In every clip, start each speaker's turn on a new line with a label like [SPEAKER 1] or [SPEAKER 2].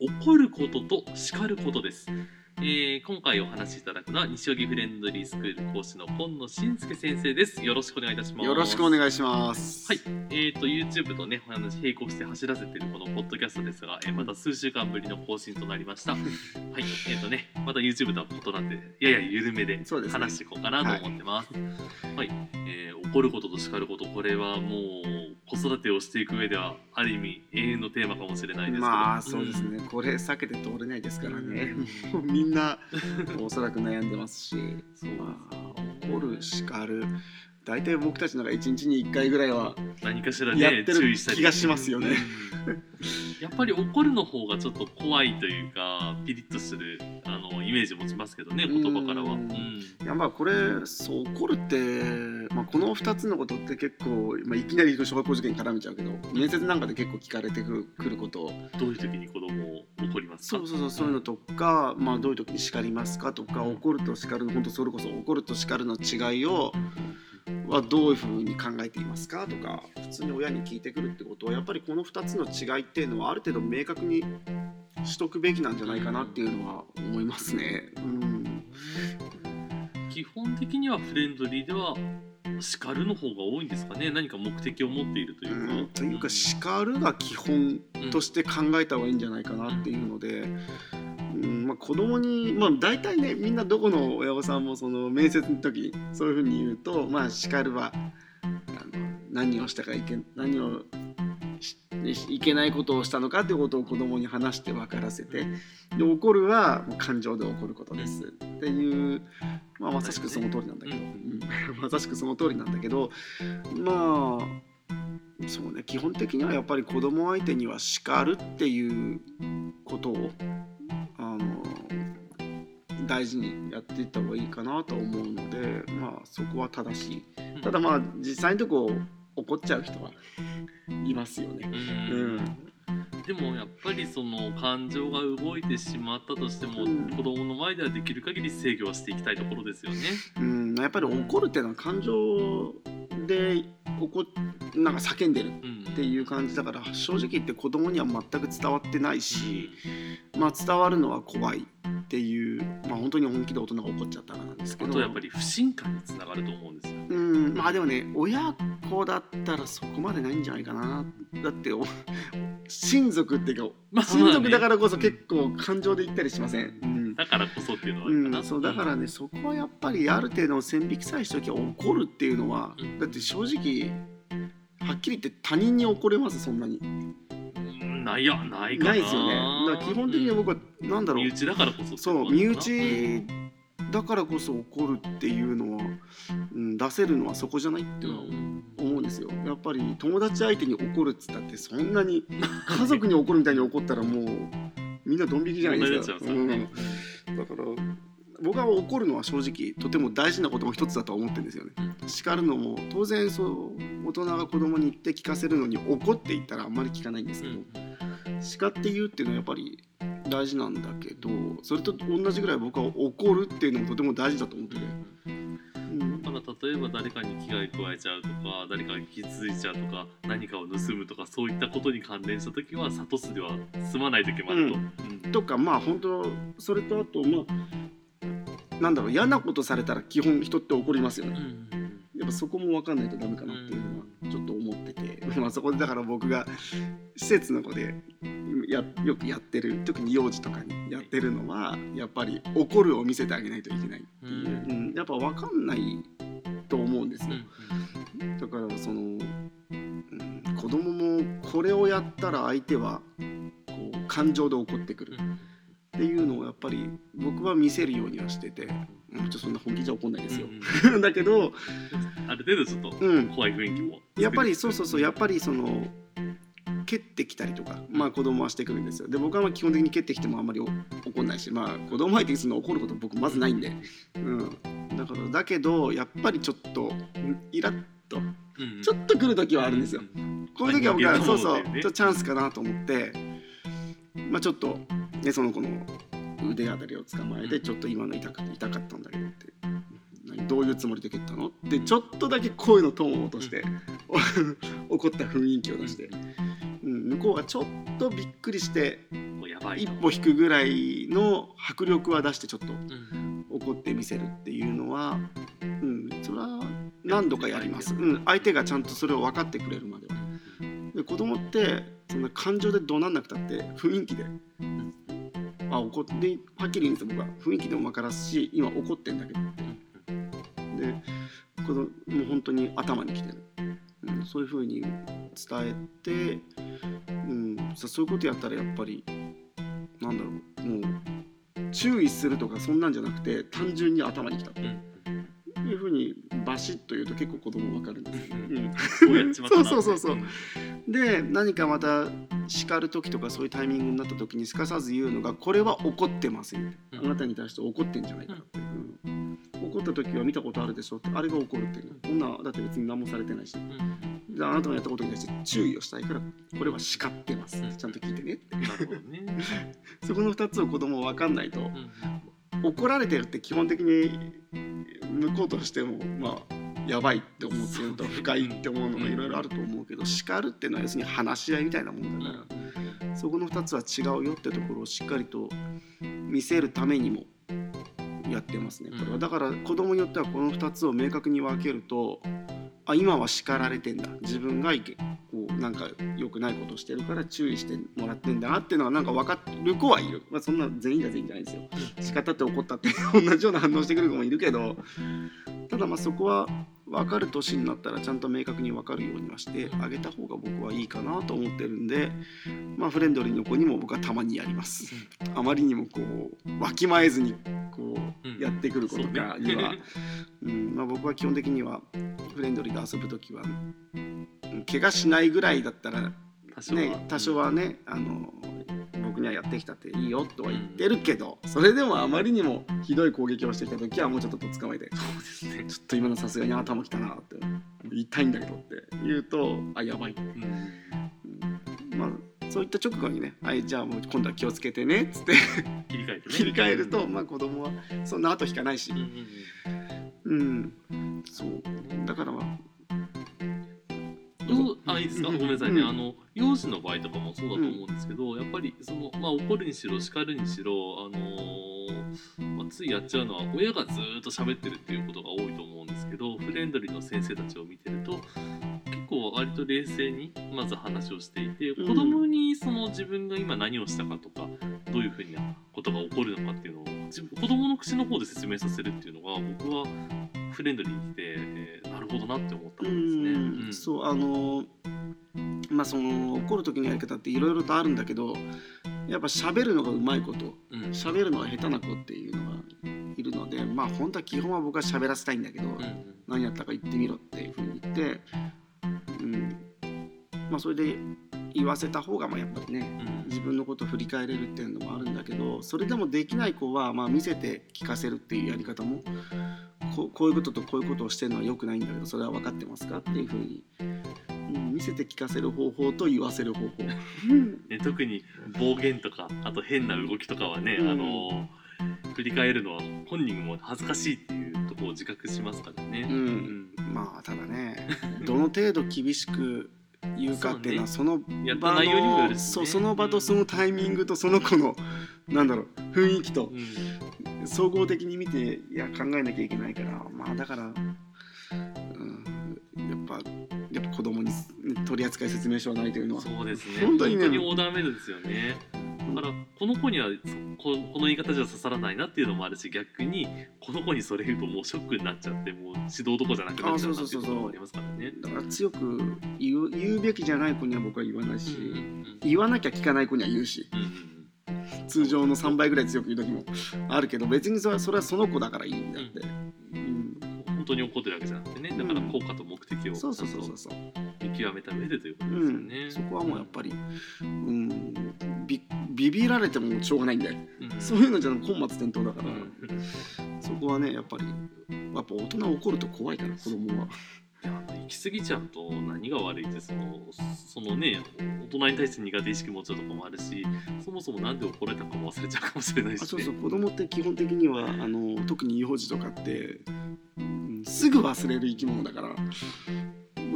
[SPEAKER 1] 怒ることと叱ることですえー今回お話しいただくのは西荻フレンドリースクール講師の今野信介先生です。よろしくお願いいたします。
[SPEAKER 2] よろしくお願いします。
[SPEAKER 1] はい、えー、と YouTube とね、あの並行して走らせているこのポッドキャストですが、えーまた数週間ぶりの更新となりました。はい、えーとね、また YouTube とは異なって、やや緩めで話していこうかなと思ってます。はい、えー怒ることと叱ること、これはもう子育てをしていく上では、ある意味永遠のテーマかもしれないですけど。
[SPEAKER 2] まあそうですね、これ避けて通れないですからね、もうみんなおそらく悩んでますし、
[SPEAKER 1] そう
[SPEAKER 2] まあ、怒る、叱る、大体僕たちなんか一日に1回ぐらいは、
[SPEAKER 1] 何かしらね注意したり
[SPEAKER 2] 気がしますよね。
[SPEAKER 1] うん。やっぱり怒るの方がちょっと怖いというかピリッとするあのイメージ持ちますけどね言葉からは。
[SPEAKER 2] いやまあこれ、そう怒るって、まあ、この2つのことって結構、まあ、いきなり小学校受験に絡めちゃうけど、面接なんかで結構聞かれてくること。
[SPEAKER 1] どういう時に子供を怒りますか？
[SPEAKER 2] そうそうそうそういうのとか、まあ、どういう時に叱りますかとか
[SPEAKER 1] うん。
[SPEAKER 2] 怒ると叱るの本当それこそ怒ると叱るの違いをはどういうふうに考えていますかとか普通に親に聞いてくるってことはやっぱりこの2つの違いっていうのはある程度明確にしとくべきなんじゃないかなっていうのは思いますね。うん。
[SPEAKER 1] 基本的にはフレンドリーでは叱るの方が多いんですかね。何か目的を持っているというか。
[SPEAKER 2] うん。というか叱るが基本として考えた方がいいんじゃないかなっていうので、うん。まあ、子供にまあ大体ねみんなどこの親御さんもその面接の時そういうふうに言うとまあ叱るは何をしたかいけ何をしいけないことをしたのかっていうことを子供に話して分からせてで怒るは感情で怒ることです。っていう、まあ、まさしくその通りなんだけど、
[SPEAKER 1] うん
[SPEAKER 2] うん。まさしくその通りなんだけどまあそうね基本的にはやっぱり子供相手には叱るっていうことをあの大事にやっていった方がいいかなと思うのでまあそこは正しい。
[SPEAKER 1] うん。
[SPEAKER 2] ただまあ実際のとこ怒っちゃう人はいますよね。
[SPEAKER 1] う
[SPEAKER 2] うん。ん
[SPEAKER 1] でもやっぱりその感情が動いてしまったとしても、
[SPEAKER 2] うん。
[SPEAKER 1] 子供の前ではできる限り制御はしていきたいところですよね。
[SPEAKER 2] うん、やっぱり怒るっていうのは感情で怒なんか叫んでる
[SPEAKER 1] うん。
[SPEAKER 2] っていう感じだから正直言って子供には全く伝わってないし、まあ、伝わるのは怖いっていう、まあ、本当に本気で大人が怒っちゃったらなんですけど。
[SPEAKER 1] あとやっぱり不信感につながると思うんですよ。
[SPEAKER 2] うん。まあでもね親子だったらそこまでないんじゃないかな。だってお親族っていうか
[SPEAKER 1] まあ
[SPEAKER 2] 親族だからこそ結構感情で言ったりしません？うん。
[SPEAKER 1] だからこそっていうのはあるかな。
[SPEAKER 2] うん、そうだからね、そこはやっぱりある程度の線引きさえしときゃ怒るっていうのは、
[SPEAKER 1] うん。
[SPEAKER 2] だって正直はっきり言って他人に怒れますそんなに。
[SPEAKER 1] うんないやないかな。
[SPEAKER 2] ないですよね。だから基本的に僕は、なんだろう。
[SPEAKER 1] 身内だからこそ
[SPEAKER 2] そう身内だからこそ怒るっていうのは、うん、出せるのはそこじゃないっていうのは思うんですよ。やっぱり友達相手に怒るっつったってそんなに家族に怒るみたいに怒ったらもうみんなドン引きじゃないですか、うん。だから僕は怒るのは正直とても大事なことの一つだとは思ってるんですよね。叱るのも当然そう大人が子供に言って聞かせるのに怒って言ったらあんまり聞かないんですけど、叱って言うっていうのはやっぱり大事なんだけどそれと同じぐらい僕は怒るっていうのもとても大事だと思ってて、
[SPEAKER 1] 例えば誰かに危害加えちゃうとか誰かに傷ついちゃうとか何かを盗むとかそういったことに関連した時は諭すでは済まない時もあると。うん。
[SPEAKER 2] とかまあ本当それとあとまあなんだろう嫌なことされたら基本人って怒りますよね。
[SPEAKER 1] うん
[SPEAKER 2] やっぱそこも分かんないとダメかなっていうのはちょっと思ってて、まあそこでだから僕が施設の子でやよくやってる特に幼児とかにやってるのはやっぱり怒るを見せてあげないといけないっていう、うん。やっぱ分かんないと思うんです
[SPEAKER 1] うん
[SPEAKER 2] よ。だからその、うん、子供もこれをやったら相手はこう感情で怒ってくる。
[SPEAKER 1] うん。
[SPEAKER 2] っていうのをやっぱり僕は見せるようにはしてて、もちろんそんな本気じゃ怒んないですよ。
[SPEAKER 1] うん。
[SPEAKER 2] だけど、
[SPEAKER 1] ある程度ちょっと
[SPEAKER 2] うん、
[SPEAKER 1] 怖い雰囲気も。
[SPEAKER 2] やっぱりそうそうそうやっぱりその蹴ってきたりとか、まあ、子供はしてくるんですよ。で僕はまあ基本的に蹴ってきてもあんまりお怒んないし、まあ、子供相手にするの怒ること僕まずないんで、うん、だからだけどやっぱりちょっとうんイラッと
[SPEAKER 1] うん
[SPEAKER 2] ちょっと来る時はあるんですよ。こういう時は僕は
[SPEAKER 1] まあ
[SPEAKER 2] そうそうちょっとチャンスかなと思って、まあ、ちょっと、ね、その子の腕あたりを捕まえてちょっと今の痛か痛かったんだけどって。何どういうつもりで蹴ったの？ってちょっとだけ声のトーンを落として 怒った雰囲気を出して、うん、向こうはちょっとびっくりして
[SPEAKER 1] もうやばい
[SPEAKER 2] 一歩引くぐらいの迫力は出してちょっと
[SPEAKER 1] うん。
[SPEAKER 2] 怒ってみせるっていうのは、うん、それは何度かやります、うん、相手がちゃんとそれを分かってくれるまでは。で子供ってそんな感情で怒鳴んなくたって雰囲気で、あ怒ってではっきり言うんですよ。僕は雰囲気でも分からすし今怒ってんだけど。で子供もう本当に頭にきてる、うん、そういうふうに伝えて、うん、さそういうことやったらやっぱりなんだろうもう注意するとかそんなんじゃなくて単純に頭にきたって
[SPEAKER 1] うん。
[SPEAKER 2] いうふうにバシッと言うと結構子供分かるんですよ、うん。そうそうそうそう。ん。で何かまた叱る時とかそういうタイミングになった時にすかさず言うのがこれは怒ってますよ。あなたに対して怒ってんじゃないかなって、うん。怒った時は見たことあるでしょって。あれが怒るっていうの。こん。なだって別に何もされてないし。
[SPEAKER 1] うん
[SPEAKER 2] ああなたがやったことに対して注意をしたいからこれは叱ってます。
[SPEAKER 1] うん。
[SPEAKER 2] ちゃんと聞いてね。って
[SPEAKER 1] なるほどね。
[SPEAKER 2] そこの2つを子供は分かんないと
[SPEAKER 1] うん。
[SPEAKER 2] 怒られてるって基本的に向こうとしてもまあやばいって思ってると不快って思うのがいろいろあると思うけど叱るっていうのは要するに話し合いみたいなもんだからそこの2つは違うよってところをしっかりと見せるためにもやってますね。これは。だから子供によってはこの2つを明確に分けるとあ今は叱られてんだ。自分がいけこうなんか良くないことをしてるから注意してもらってんだなっていうのはなんか分かる子はいる、まあ、そんな全員が全員じゃないですよ。叱ったって怒ったって同じような反応してくる子もいるけどただまあそこは分かる年になったらちゃんと明確に分かるようにはしてあげた方が僕はいいかなと思ってるんでまあフレンドリーの子にも僕はたまにやります。あまりにもこうわきまえずにこ
[SPEAKER 1] う
[SPEAKER 2] やってくる子とかには、
[SPEAKER 1] そう
[SPEAKER 2] うん。まあ、僕は基本的にはフレンドリーで遊ぶ時はうん怪我しないぐらいだったら
[SPEAKER 1] 多少は。
[SPEAKER 2] ね、多少はねあの僕にはやってきたっていいよとは言ってるけどそれでもあまりにもひどい攻撃をしてきた時はもうちょっとと捕まえて
[SPEAKER 1] そうですね。
[SPEAKER 2] ちょっと今のさすがに頭きたなって言いたいんだけどって言うとあやばい、
[SPEAKER 1] うん。
[SPEAKER 2] うん。まあそういった直後にね「はいじゃあもう今度は気をつけてね」っつって
[SPEAKER 1] 切り替えてね。
[SPEAKER 2] 切り替えると、まあ子供はそんな後引かないし。
[SPEAKER 1] うんうん
[SPEAKER 2] うんそう。だからまあ。
[SPEAKER 1] あいいですか、
[SPEAKER 2] うん
[SPEAKER 1] ごめんなさいね、
[SPEAKER 2] うん。
[SPEAKER 1] あの幼児の場合とかもそうだと思うんですけど、やっぱりその、まあ、怒るにしろ叱るにしろ、あのーまあ、ついやっちゃうのは親がずーっと喋ってるっていうことが多いと思うんですけどフレンドリーの先生たちを見てると結構割と冷静にまず話をしていて
[SPEAKER 2] うん。
[SPEAKER 1] 子供にその自分が今何をしたかとかどういうふうなことが起こるのかっていうのを自分子供の口の方で説明させるっていうのが僕はフレンドリーに来て、えーなるほどなって思ったもんですね。
[SPEAKER 2] うん。そうあのまあその怒る時のやり方っていろいろとあるんだけどやっぱ喋るのがうまいこと
[SPEAKER 1] うん。
[SPEAKER 2] 喋るのが下手な子っていうのがいるのでまあ本当は基本は僕は喋らせたいんだけど、
[SPEAKER 1] うん。
[SPEAKER 2] 何やったか言ってみろっていうふうに言って、うん。まあ、それで言わせた方がまあやっぱりね
[SPEAKER 1] うん
[SPEAKER 2] 自分のことを振り返れるっていうのもあるんだけどそれでもできない子はまあ見せて聞かせるっていうやり方もこうこういうこととこういうことをしてるのは良くないんだけどそれは分かってますかっていうふうに、うん、見せて聞かせる方法と言わせる方法。
[SPEAKER 1] ね、特に暴言とかあと変な動きとかはね、
[SPEAKER 2] うん
[SPEAKER 1] あの振り返るのは本人も恥ずかしいっていうところを自覚しますからね。
[SPEAKER 2] う
[SPEAKER 1] うん
[SPEAKER 2] まあただねどの程度厳しく言うかっていうのはその場
[SPEAKER 1] 内容にもよるしね。
[SPEAKER 2] のそうその場とそのタイミングとその子のなんだろう雰囲気と
[SPEAKER 1] うん。
[SPEAKER 2] 総合的に見ていや考えなきゃいけないからまあだから、うん、やっぱやっぱ子供に取扱説明書はないというのは
[SPEAKER 1] そうですね。
[SPEAKER 2] 本当にね
[SPEAKER 1] オーダーメイドですよね。だからこの子にはそここの言い方じゃ刺さらないなっていうのもあるし逆にこの子にそれ言うともうショックになっちゃってもう指導どころじゃなくなっちゃうなっていうところもありますからね。
[SPEAKER 2] だから強く言う言うべきじゃない子には僕は言わないし、
[SPEAKER 1] うんうん
[SPEAKER 2] 言わなきゃ聞かない子には言うし
[SPEAKER 1] うんうん
[SPEAKER 2] 通常の3倍ぐらい強く言う時もあるけど別にそれはそれはその子だからいいんだって、うん
[SPEAKER 1] 本本当に起こってるわけじゃなくてねだから効果と目的を
[SPEAKER 2] うんそうそう
[SPEAKER 1] と
[SPEAKER 2] そうそう。
[SPEAKER 1] 見極めた上でということ
[SPEAKER 2] う
[SPEAKER 1] ですよね。
[SPEAKER 2] ん、そこはもうやっぱり、うん、ビビビられてもしょうがないんで、
[SPEAKER 1] うん。
[SPEAKER 2] そういうのじゃなく本末転倒だから、
[SPEAKER 1] うん。
[SPEAKER 2] そこはねやっぱりやっぱ大人怒ると怖いから子供は。
[SPEAKER 1] 行き過ぎちゃうと何が悪いってそのそのね大人に対して苦手意識持っちゃうとかもあるしそもそもなんで怒られたかも忘れちゃうかもしれないし、ね、
[SPEAKER 2] あそうそう。子供って基本的にはあの特に幼児とかって、うんすぐ忘れる生き物だから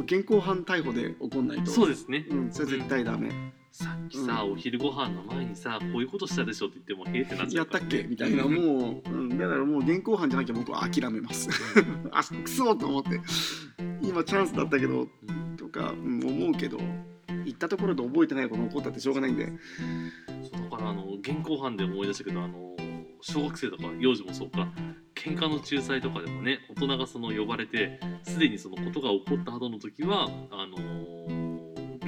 [SPEAKER 2] 現行犯逮捕で怒んないと。
[SPEAKER 1] そうですね、
[SPEAKER 2] うん、それ絶対ダメ、
[SPEAKER 1] さっきさ、お昼ご飯の前にさこういうことしたでしょって言ってもへえってなっちゃ
[SPEAKER 2] やったっけ？みたいな。もう、うん、だからもう現行犯じゃなきゃ僕は諦めます。あくそと思って。今チャンスだったけどとか、うん思うけど行ったところで覚えてないこと起こったってしょうがないんで。
[SPEAKER 1] そうだからあの現行犯で思い出したけどあの小学生とか幼児もそうか。喧嘩の仲裁とかでもね大人がその呼ばれてすでにそのことが起こった後の時はあの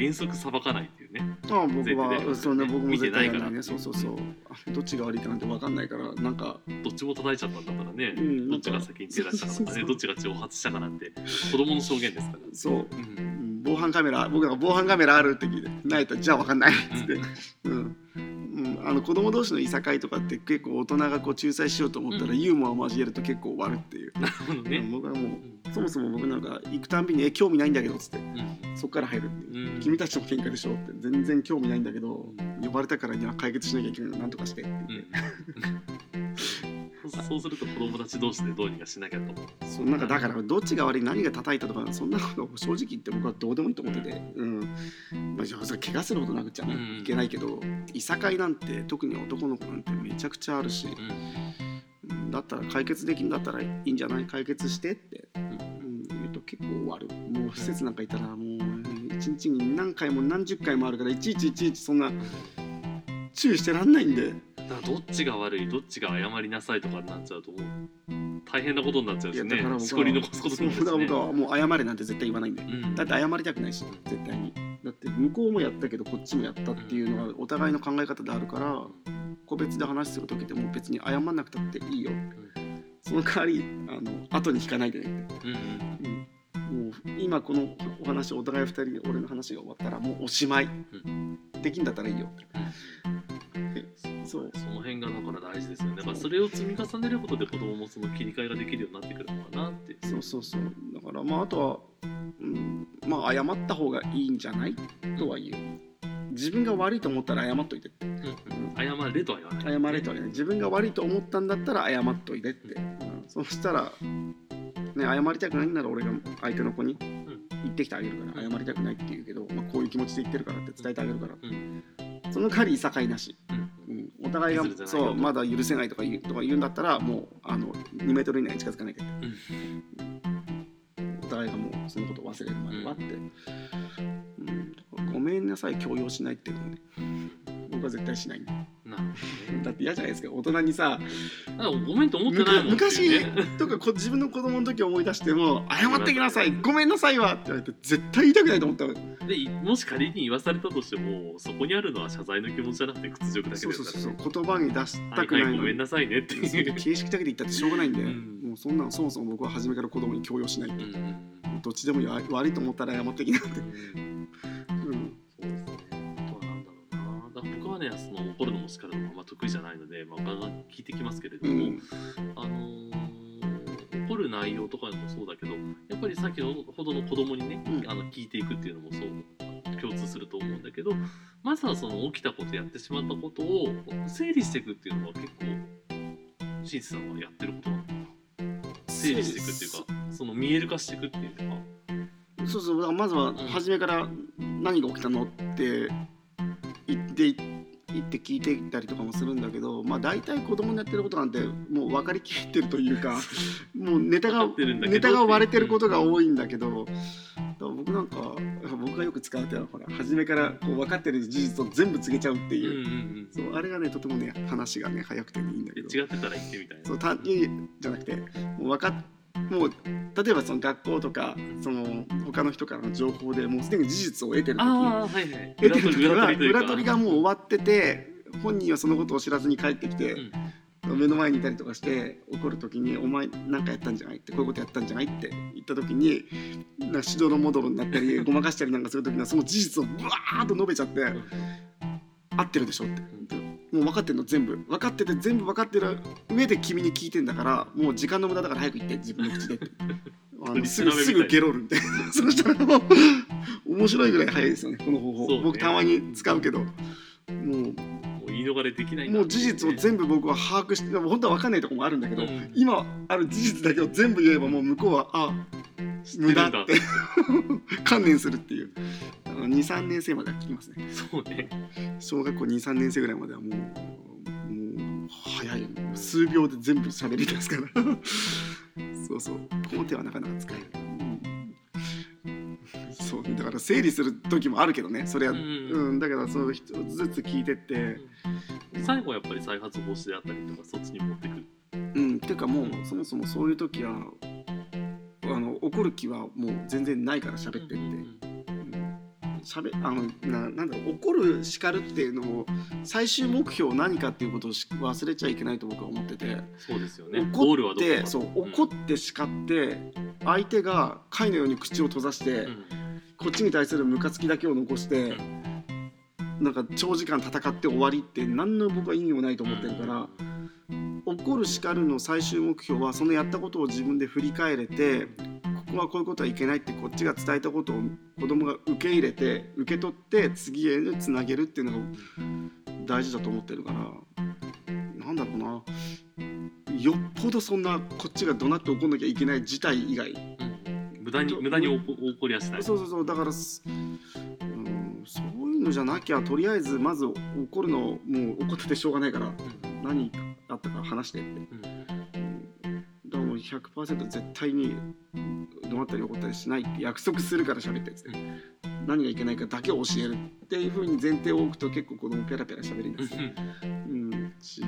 [SPEAKER 1] 原則裁かないっていうね。
[SPEAKER 2] ああ僕はそうね僕も
[SPEAKER 1] 見て
[SPEAKER 2] 絶対やらないねそうそうそう。あどっちが悪いかなんて分かんないからなんか。
[SPEAKER 1] どっちも叩いちゃったんだからね、
[SPEAKER 2] うん
[SPEAKER 1] どっちが先に手出したかとかねどっちが挑発したかなんて。子供の証言ですから、
[SPEAKER 2] そう。
[SPEAKER 1] うん。
[SPEAKER 2] うん防犯カメラ僕が防犯カメラあるって聞いてないとじゃあ分かんないっつって、うん。うん、あの子供同士のいさかいとかって結構大人がこう仲裁しようと思ったら
[SPEAKER 1] うん。
[SPEAKER 2] ユーモアを交えると結構終わるっていう、
[SPEAKER 1] ね、
[SPEAKER 2] うん僕はも
[SPEAKER 1] う
[SPEAKER 2] そもそも僕なんか行くたんびに「え興味ないんだけど」っつって
[SPEAKER 1] うん。
[SPEAKER 2] そっから入るっていう、
[SPEAKER 1] うん。
[SPEAKER 2] 君たちの喧嘩でしょって。全然興味ないんだけど呼ばれたからには解決しなきゃいけないのなんとかしてって言って、
[SPEAKER 1] うんそうすると子供たち同士でどうにかしなきゃと思う。
[SPEAKER 2] そうなんかだからどっちが悪い何が叩いたとかそんなこと正直言って僕はどうでもいいと思ってて、うん。まあ、怪我するほど殴っちゃいけないけどいさかいなんて特に男の子なんてめちゃくちゃあるし、
[SPEAKER 1] うん。
[SPEAKER 2] うんだったら解決できるんだったらいいんじゃない？解決してって、うん、言うと結構終わる。もう施設なんかいたらもう一日に何回も何十回もあるからいちいちいちいちそんな注意してらんないんで
[SPEAKER 1] だからどっちが悪いどっちが謝りなさいとかになっちゃうともう。大変なことになっちゃうしね。しこり残すことになっちゃうしね。
[SPEAKER 2] そうだから僕はもう謝れなんて絶対言わないんで
[SPEAKER 1] うん。
[SPEAKER 2] だって謝りたくないし絶対に。だって向こうもやったけどこっちもやったっていうのがお互いの考え方であるから個別で話する時でも別に謝んなくたっていいよ。その代わりあの後に引かないでね。
[SPEAKER 1] うんうん。
[SPEAKER 2] うん。もう今このお話お互い2人で俺の話が終わったらもうおしまい、できんだったらいいよ。え
[SPEAKER 1] 大事ですよね。だからそれを積み重ねることで子供もその切り替えができるようになってくるのかなって。
[SPEAKER 2] そうそうそう。だからまああとは、うん、まあ謝った方がいいんじゃないとは言う。自分が悪いと思ったら謝っといて。
[SPEAKER 1] うんうん。謝れとは言わない。
[SPEAKER 2] 謝れとは言う自分が悪いと思ったんだったら謝っといてって、うん。そしたら、ね、謝りたくないんなら俺が相手の子に言ってきてあげるから謝りたくないって言うけど、まあ、こういう気持ちで言ってるからって伝えてあげるから。
[SPEAKER 1] うん。
[SPEAKER 2] その代わりいさかいなし、
[SPEAKER 1] うん
[SPEAKER 2] 互いがそうまだ許せないとか言うとか言うんだったらもうあの2メートル以内に近づかないでお互いがもうそのことを忘れるまではって、うん、ごめんなさい強要しないっていうのをね。僕は絶対しない。んだだって嫌じゃないですか大人にさ。
[SPEAKER 1] ごめんと思ってないもん
[SPEAKER 2] 昔とかこ自分の子供の時思い出しても「謝ってきなさいごめんなさいわ」って言われて絶対言いたくないと思ったの
[SPEAKER 1] でもし仮に言わされたとしてもそこにあるのは謝罪の気持ちじゃなくて屈辱だけ
[SPEAKER 2] そうそう
[SPEAKER 1] ですからね
[SPEAKER 2] そうそう。言葉に出したく
[SPEAKER 1] はい
[SPEAKER 2] ないのに。
[SPEAKER 1] はいごめんなさいねっていう。
[SPEAKER 2] 形式だけで言ったってしょうがないんで、
[SPEAKER 1] うん。
[SPEAKER 2] もうそんなのそもそも僕は初めから子供に強要しない、
[SPEAKER 1] うん。うん
[SPEAKER 2] どっちでも悪いと思ったら謝ってきなって、
[SPEAKER 1] うん。
[SPEAKER 2] うん、
[SPEAKER 1] そう。ですね。あとはなんだろうな。だから僕はね、その怒るのも叱るのもあんま得意じゃないので、まあ、ガンガン聞いてきますけれども、
[SPEAKER 2] うん。
[SPEAKER 1] あのー怒る内容とかでもそうだけど、ぱり先ほどの子供にね、
[SPEAKER 2] うん
[SPEAKER 1] あの聞いていくっていうのもそう共通すると思うんだけど、まずはその起きたことやってしまったことを整理していくっていうのは結構、シンさんはやってることなのかな。整理していくっていうか、その見える化していくっていうか。
[SPEAKER 2] そうそうだからまずは初めから何が起きたのって言って言って聞いていったりとかもするんだけどまあ大体子供のやってることなんてもう分かりきってるというか もうネタがネタが割れてることが多いんだけど僕なんか僕がよく使う手はほら初めからこう分かってる事実を全部告げちゃうって
[SPEAKER 1] うんうん
[SPEAKER 2] いう、
[SPEAKER 1] うん。
[SPEAKER 2] そうあれがねとてもね話がね早くていいんだけど
[SPEAKER 1] 違ってたら言ってみたいな。
[SPEAKER 2] そう単にじゃなくてもう分かっもう例えばその学校とかその他の人からの情報でもうすでに事実を得てる時
[SPEAKER 1] はいはい。
[SPEAKER 2] 得て裏取りがもう終わってて本人はそのことを知らずに帰ってきて、
[SPEAKER 1] うん
[SPEAKER 2] 目の前にいたりとかして怒る時に「お前何かやったんじゃない?」ってこういうことやったんじゃない？って言った時になんかしどろもどろになったり ごまかしたりなんかする時にはその事実をブワーッと述べちゃって「合ってるでしょ」って。もう分かってんの全部。分かってて全部分かってる上で君に聞いてんだからもう時間の無駄だから早く言って自分の口でって。あのすぐすぐゲロるみたいな。そしたらもう面白いぐらい早いですよねこの方法、
[SPEAKER 1] ね。
[SPEAKER 2] 僕たまに使うけど。もう
[SPEAKER 1] 言い逃れできないな。
[SPEAKER 2] もう事実を全部僕は把握して本当は分かんないところもあるんだけど、
[SPEAKER 1] うん。
[SPEAKER 2] 今ある事実だけを全部言えばもう向こうはあ無駄って 観念するっていう。23年生までは聞きますね。
[SPEAKER 1] そうね。
[SPEAKER 2] 小学校23年生ぐらいまではもうもう早い。数秒で全部喋り出すから。そうそう。この手はなかなか使える、うんそうだから整理する時もあるけどねそれは、
[SPEAKER 1] う
[SPEAKER 2] うんんだからそう一つずつ聞いてって。
[SPEAKER 1] 最後はやっぱり再発防止であったりとかそっちに持ってくる。
[SPEAKER 2] うんていうかもうそもそもそういう時はあの怒る気はもう全然ないから喋ってって、しゃべあのななんだろう怒る叱るっていうのも最終目標何かっていうことをし忘れちゃいけないと僕は思ってて。
[SPEAKER 1] そうですよね。
[SPEAKER 2] 怒ってそう怒って叱って相手が貝のように口を閉ざして、
[SPEAKER 1] うん
[SPEAKER 2] こっちに対するムカつきだけを残して、なんか長時間戦って終わりって何の僕は意味もないと思ってるから、怒る叱るの最終目標はそのやったことを自分で振り返れてここはこういうことはいけないってこっちが伝えたことを子供が受け入れて受け取って次へつなげるっていうのが大事だと思ってるからなんだろうな。よっぽどそんなこっちが怒鳴って怒んなきゃいけない事態以外
[SPEAKER 1] 無駄に無駄に起こ起こりはしない。
[SPEAKER 2] そうそうそう。だからす、うん、そういうのじゃなきゃとりあえずまず怒るのもう怒っててしょうがないから
[SPEAKER 1] うん。
[SPEAKER 2] 何あったか話してって。
[SPEAKER 1] うん。
[SPEAKER 2] だからもう100%絶対に怒鳴ったり怒ったりしないって約束するから喋ってっつって、何がいけないかだけを教えるっていうふうに前提を置くと結構子供ペラペラ喋ります、うん、し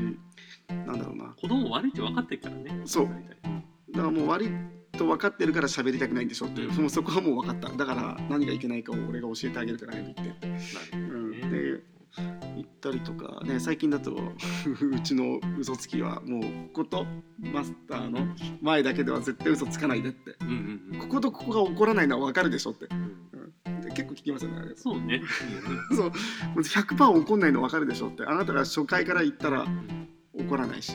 [SPEAKER 2] なんだろうな。
[SPEAKER 1] 子供悪いって分かってるからね。
[SPEAKER 2] そう。だからもう悪いと分かってるから喋りたくないんでしょ？ってもうそこはもう分かった。だから何がいけないかを俺が教えてあげるから早く言って。うん、
[SPEAKER 1] ね
[SPEAKER 2] で行ったりとかね最近だと うちの嘘つきはもうこことマスターの前だけでは絶対嘘つかないでって。
[SPEAKER 1] うんうん
[SPEAKER 2] こことここが起こらないのは分かるでしょって。
[SPEAKER 1] うん
[SPEAKER 2] で結構聞きますよねあれ。
[SPEAKER 1] そうね。
[SPEAKER 2] そう。もう100%怒んないの分かるでしょって。あなたが初回から言ったら怒らないし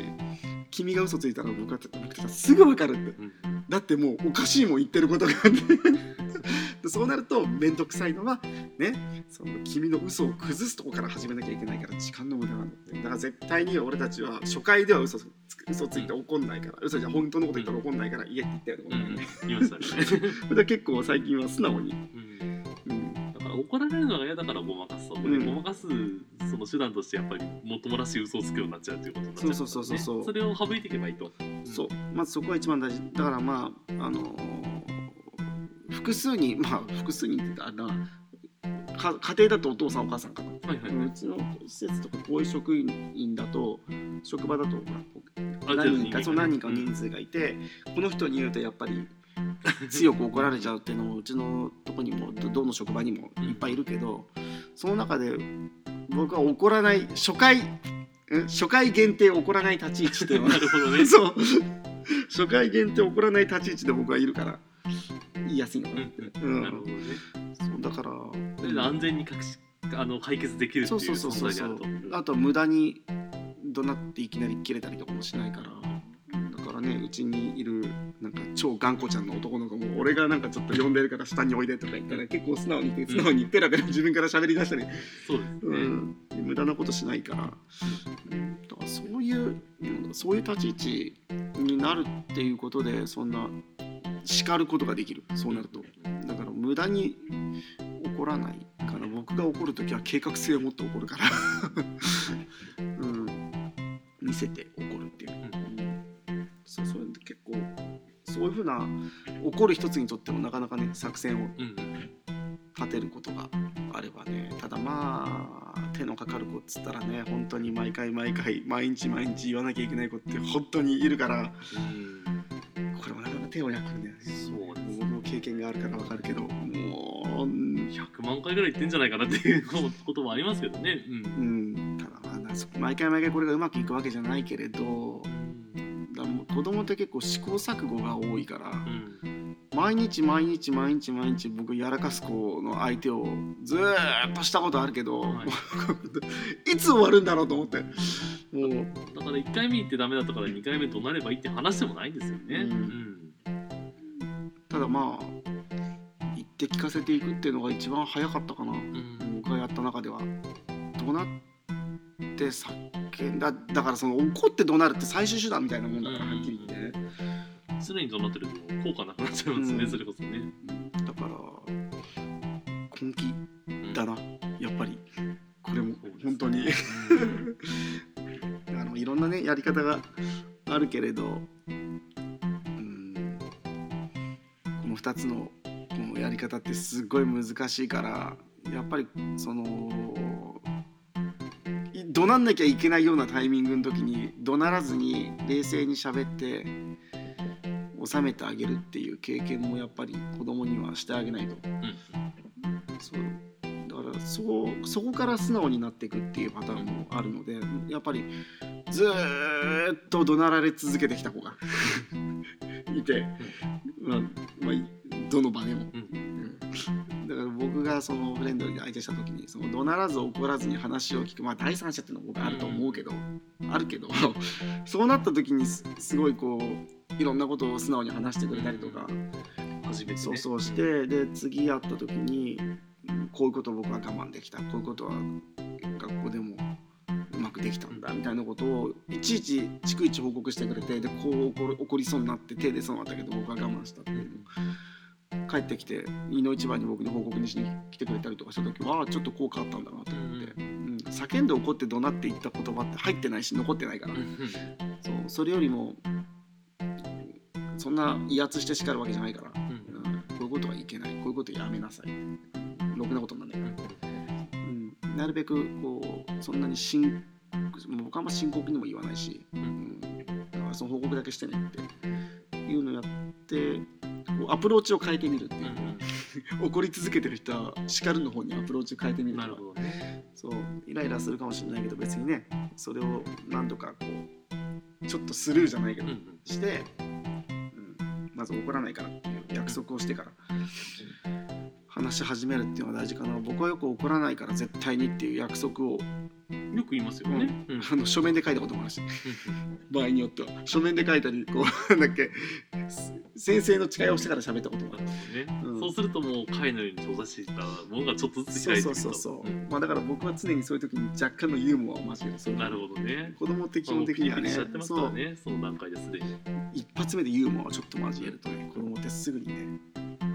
[SPEAKER 2] 君が嘘ついたら僕は僕たちはすぐ分かるって。
[SPEAKER 1] うん
[SPEAKER 2] だってもうおかしいもん言ってることがあって。でそうなると面倒くさいのはねその君の嘘を崩すとこから始めなきゃいけないから時間の無駄なんだって。だから絶対に俺たちは初回では嘘つ嘘ついて怒んないから。嘘じゃ本当のこと言ったら怒んないから言えって言ったよね、
[SPEAKER 1] うん言いましたね
[SPEAKER 2] それで 結構最近は素直に、
[SPEAKER 1] 怒られるのが嫌だからごまかすと、
[SPEAKER 2] うん。
[SPEAKER 1] ごまかすその手段としてやっぱりもっともらしい嘘をつくようになっちゃうということになっちゃうね
[SPEAKER 2] そうそうそうそう。
[SPEAKER 1] それを省いていけばいいと、
[SPEAKER 2] そう。まずそこが一番大事。だからまああのー複数人まあ複数人って言ったらか家庭だとお父さんお母さんかな。
[SPEAKER 1] はいはいはい。う
[SPEAKER 2] ちの施設とかこういう職員だと職場だと何人かそう何人かの人数がいて、この人に言うとやっぱり強く怒られちゃうっていうのもうちのとこにもどどの職場にもいっぱいいるけどその中で僕は怒らない初回ん初回限定怒らない立ち位置っていうのは
[SPEAKER 1] なるほどね。
[SPEAKER 2] そう。初回限定怒らない立ち位置で僕はいるから言いやすいのかなって、うん
[SPEAKER 1] なるほどね。
[SPEAKER 2] そうだから
[SPEAKER 1] それで安全に隠しあの解決できるって
[SPEAKER 2] そ
[SPEAKER 1] いうう
[SPEAKER 2] そうそうそうそ
[SPEAKER 1] 存在であると
[SPEAKER 2] う。あとは無駄に怒鳴っていきなり切れたりとかもしないからねうちにいるなんか超頑固ちゃんの男の子も俺がなんかちょっと呼んでるから下においでとか言ったら結構素直に素直にペラペラ自分から喋り出したり、
[SPEAKER 1] そうですね、
[SPEAKER 2] うん、無駄なことしないから、うん、だからそういううんそういう立ち位置になるっていうことでそんな叱ることができる。そうなると。だから無駄に怒らないから僕が怒る時は計画性を持って怒るから、うん、見せてそうそういうのって結構そういうふうな怒る一つにとってもなかなかね作戦を立てることがあればねただまあ手のかかる子っつったらね本当に毎回毎回毎日毎日言わなきゃいけない子って本当にいるから
[SPEAKER 1] うん。
[SPEAKER 2] これもなかなか手を焼くんだよね。
[SPEAKER 1] そう
[SPEAKER 2] 僕も経験があるから分かるけどもう
[SPEAKER 1] 100万回ぐらい言ってんじゃないかなって いうこともありますけどね、うん。
[SPEAKER 2] うん。ただまあ毎回毎回これがうまくいくわけじゃないけれど子供って結構試行錯誤が多いから
[SPEAKER 1] うん。
[SPEAKER 2] 毎日毎日毎日毎日僕やらかす子の相手をずーっとしたことあるけど、
[SPEAKER 1] はい。
[SPEAKER 2] い、つ終わるんだろうと思って。もう。
[SPEAKER 1] だから1回目行ってダメだったから2回目どなればいいって話でもないんですよね。
[SPEAKER 2] うん。
[SPEAKER 1] うん。
[SPEAKER 2] ただまあ言って聞かせていくっていうのが一番早かったかな。
[SPEAKER 1] うん
[SPEAKER 2] 僕がやった中では。怒鳴って叫んだだからその怒って怒鳴るって最終手段みたいなもんだから
[SPEAKER 1] うん。常に怒鳴ってると効果なくなっちゃいますね、
[SPEAKER 2] うん。
[SPEAKER 1] それこそね。
[SPEAKER 2] だから根気
[SPEAKER 1] うん
[SPEAKER 2] だな。やっぱり。これも本当に。あのいろんなねやり方があるけれどうん。この2つのこのやり方ってすごい難しいからやっぱりそのい怒鳴んなきゃいけないようなタイミングの時に怒鳴らずに冷静に喋って収めてあげるっていう経験もやっぱり子供にはしてあげないと。
[SPEAKER 1] うん
[SPEAKER 2] そうだからそうそこから素直になっていくっていうパターンもあるのでやっぱりずーっと怒鳴られ続けてきた子が いて、まあまあ、どの場でも。
[SPEAKER 1] うん
[SPEAKER 2] だから僕がそのフレンドリーで相手した時にその怒鳴らず怒らずに話を聞くまあ第三者っていうのも僕あると思うけど、あるけどそうなった時にすすごいこういろんなことを素直に話してくれたりとか、
[SPEAKER 1] 初めてね。
[SPEAKER 2] そうそうして、で次会った時にうんこういうこと僕は我慢できたこういうことは学校でもうまくできたんだみたいなことをいちいち逐一報告してくれてでこう怒る怒りそうになって手でそうなったけど僕は我慢したっていう。帰ってきていの一番に僕に報告にしに来てくれたりとかした時はああちょっとこう変わったんだなと思って、うん、叫んで怒って怒鳴って言った言葉って入ってないし残ってないから。そうそれよりもそんな威圧して叱るわけじゃないから。
[SPEAKER 1] うん。
[SPEAKER 2] うん。こういうことはいけない。こういうことやめなさい。ろくなことになんないから、うん、なるべくこうそんなに深僕はあんま深刻にも言わないし、うん、だからその報告だけしてねっていうのをやってこうアプローチを変えてみるっていう。う、
[SPEAKER 1] ん
[SPEAKER 2] 怒り続けてる人は叱るの方にアプローチを変えてみる
[SPEAKER 1] なるほどね。
[SPEAKER 2] そう。イライラするかもしれないけど別にねそれを何度かこうちょっとスルーじゃないけど、
[SPEAKER 1] うんうん。
[SPEAKER 2] して、ず怒らないからっていう約束をしてから話し始めるっていうのが大事かな。僕はよく怒らないから絶対にっていう約束を
[SPEAKER 1] よく言いますよね。うん
[SPEAKER 2] あの書面で書いたこともあるし。場合によっては。書面で書いたりこう なんだっけ先生の誓いをしてから喋ったこともある。
[SPEAKER 1] ね。
[SPEAKER 2] うん。
[SPEAKER 1] そうするともう貝のように閉ざしていたものがちょっとずつ
[SPEAKER 2] そう
[SPEAKER 1] 開い
[SPEAKER 2] そうそうそう、
[SPEAKER 1] ん。
[SPEAKER 2] まあだから僕は常にそういう時に若干のユーモアを交える
[SPEAKER 1] なるほどね。
[SPEAKER 2] 子供って基本的にはね。
[SPEAKER 1] ますからね、その段階ですでに。
[SPEAKER 2] 一発目でユーモアをちょっと交えるとね子供ってすぐにね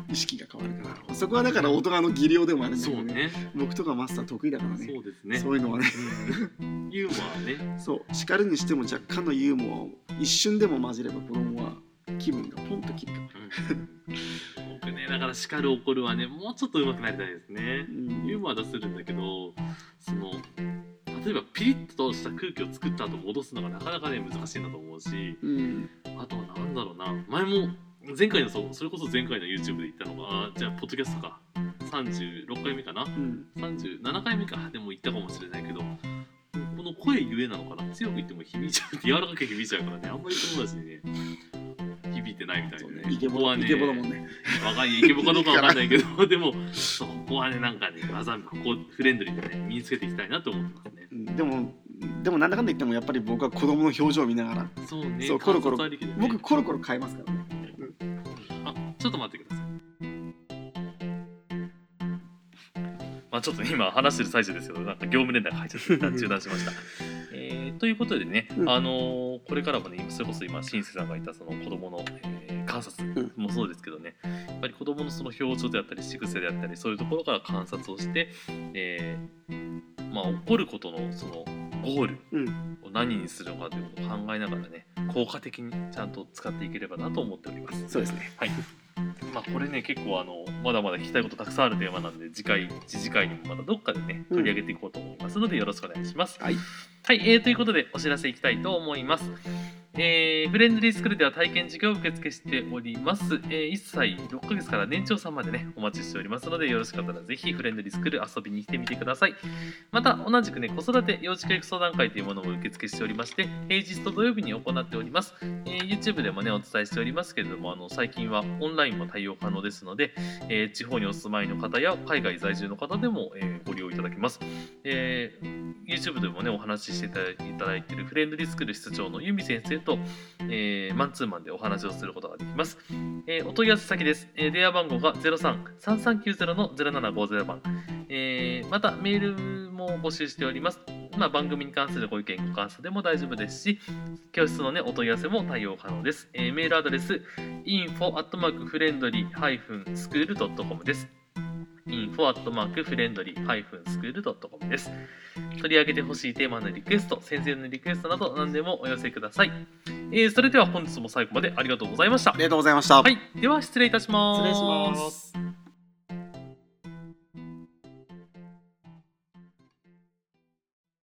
[SPEAKER 2] 意識が変わるから。そこはだから大人の技量でもあるんだけどね
[SPEAKER 1] ね。
[SPEAKER 2] 僕とかマスター得意だからね。
[SPEAKER 1] そうですね。
[SPEAKER 2] そういうのはね。
[SPEAKER 1] うん。ユーモアね。
[SPEAKER 2] そう。叱るにしても若干のユーモアを一瞬でも混ぜれば子供は気分がポンと切る。から、
[SPEAKER 1] 僕ね、だから叱る怒るはね、もうちょっと上手くなりたいですね。
[SPEAKER 2] う。ん。
[SPEAKER 1] ユーモア出せるんだけど、その、例えばピリッとした空気を作った後戻すのがなかなかね、難しいなと思うし、
[SPEAKER 2] うん。
[SPEAKER 1] あとはなんだろうな、前も、前回のそう、それこそ前回の YouTube で言ったのが、あじゃあ、ポッドキャストか、36回目かな。
[SPEAKER 2] うん。
[SPEAKER 1] 37回目か。でも言ったかもしれないけどこの声ゆえなのかな。強く言っても響いちゃう。柔らかく響いちゃうからね。あんまり友達にね響いてないみたいでね。
[SPEAKER 2] ね。イケボだもんね。
[SPEAKER 1] わかんないイケボかどうかわかんないけど。でもそうここはねなんかね技ここフレンドリーでね身につけていきたいなと思ってますね。
[SPEAKER 2] うんでもでもなんだかんだ言ってもやっぱり僕は子供の表情を見ながら
[SPEAKER 1] そうね
[SPEAKER 2] そうコロコロ。
[SPEAKER 1] ね。
[SPEAKER 2] 僕コロコロ変えますからね。
[SPEAKER 1] あちょっと待ってください。まあちょっと今話してる最中ですけどなんか業務連絡入っちゃって中断しました。えーということでね、
[SPEAKER 2] うん。
[SPEAKER 1] あのーこれからもね今それこそ今新瀬さんが言ったその子供の、えー観察もそうですけどね、やっぱり子供のその表情であったり仕草であったりそういうところから観察をして、えーまあ起こることのそのゴール
[SPEAKER 2] うん
[SPEAKER 1] を何にするのかということを考えながらね効果的にちゃんと使っていければなと思っております。
[SPEAKER 2] そうですね
[SPEAKER 1] はい。まあこれね結構あのまだまだ聞きたいことたくさんあるテーマなんで次回次次回にもまたどっかでね
[SPEAKER 2] うん
[SPEAKER 1] 取り上げていこうと思いますのでよろしくお願いします。
[SPEAKER 2] はい
[SPEAKER 1] はい、えーということでお知らせいきたいと思います。えーフレンドリースクールでは体験授業を受付しております。えー1歳6ヶ月から年長さんまでね、お待ちしておりますので、よろしかったらぜひフレンドリースクール遊びに来てみてください。また、同じくね、子育て幼児教育相談会というものも受付しておりまして、平日と土曜日に行っております。えー YouTube でもね、お伝えしておりますけれども、あの最近はオンラインも対応可能ですので、えー地方にお住まいの方や海外在住の方でも、えご利用いただけます。えー YouTube でもね、お話ししていただいているフレンドリースクール室長の由美先生と、えーマンツーマンでお話をすることができます。えーお問い合わせ先です。えー電話番号が03-3390の0750番。えーまた、メールも募集しております。まあ、番組に関するご意見、ご感想でも大丈夫ですし、教室の、ね、お問い合わせも対応可能です。えーメールアドレス、info.friendly-school.com です。info.friendly-school.com です。取り上げてほしいテーマのリクエスト、先生のリクエストなど何でもお寄せください。えーそれでは本日も最後までありがとうございました
[SPEAKER 2] あ。りがとうございました、
[SPEAKER 1] はい、では失礼いたします。
[SPEAKER 2] 失礼します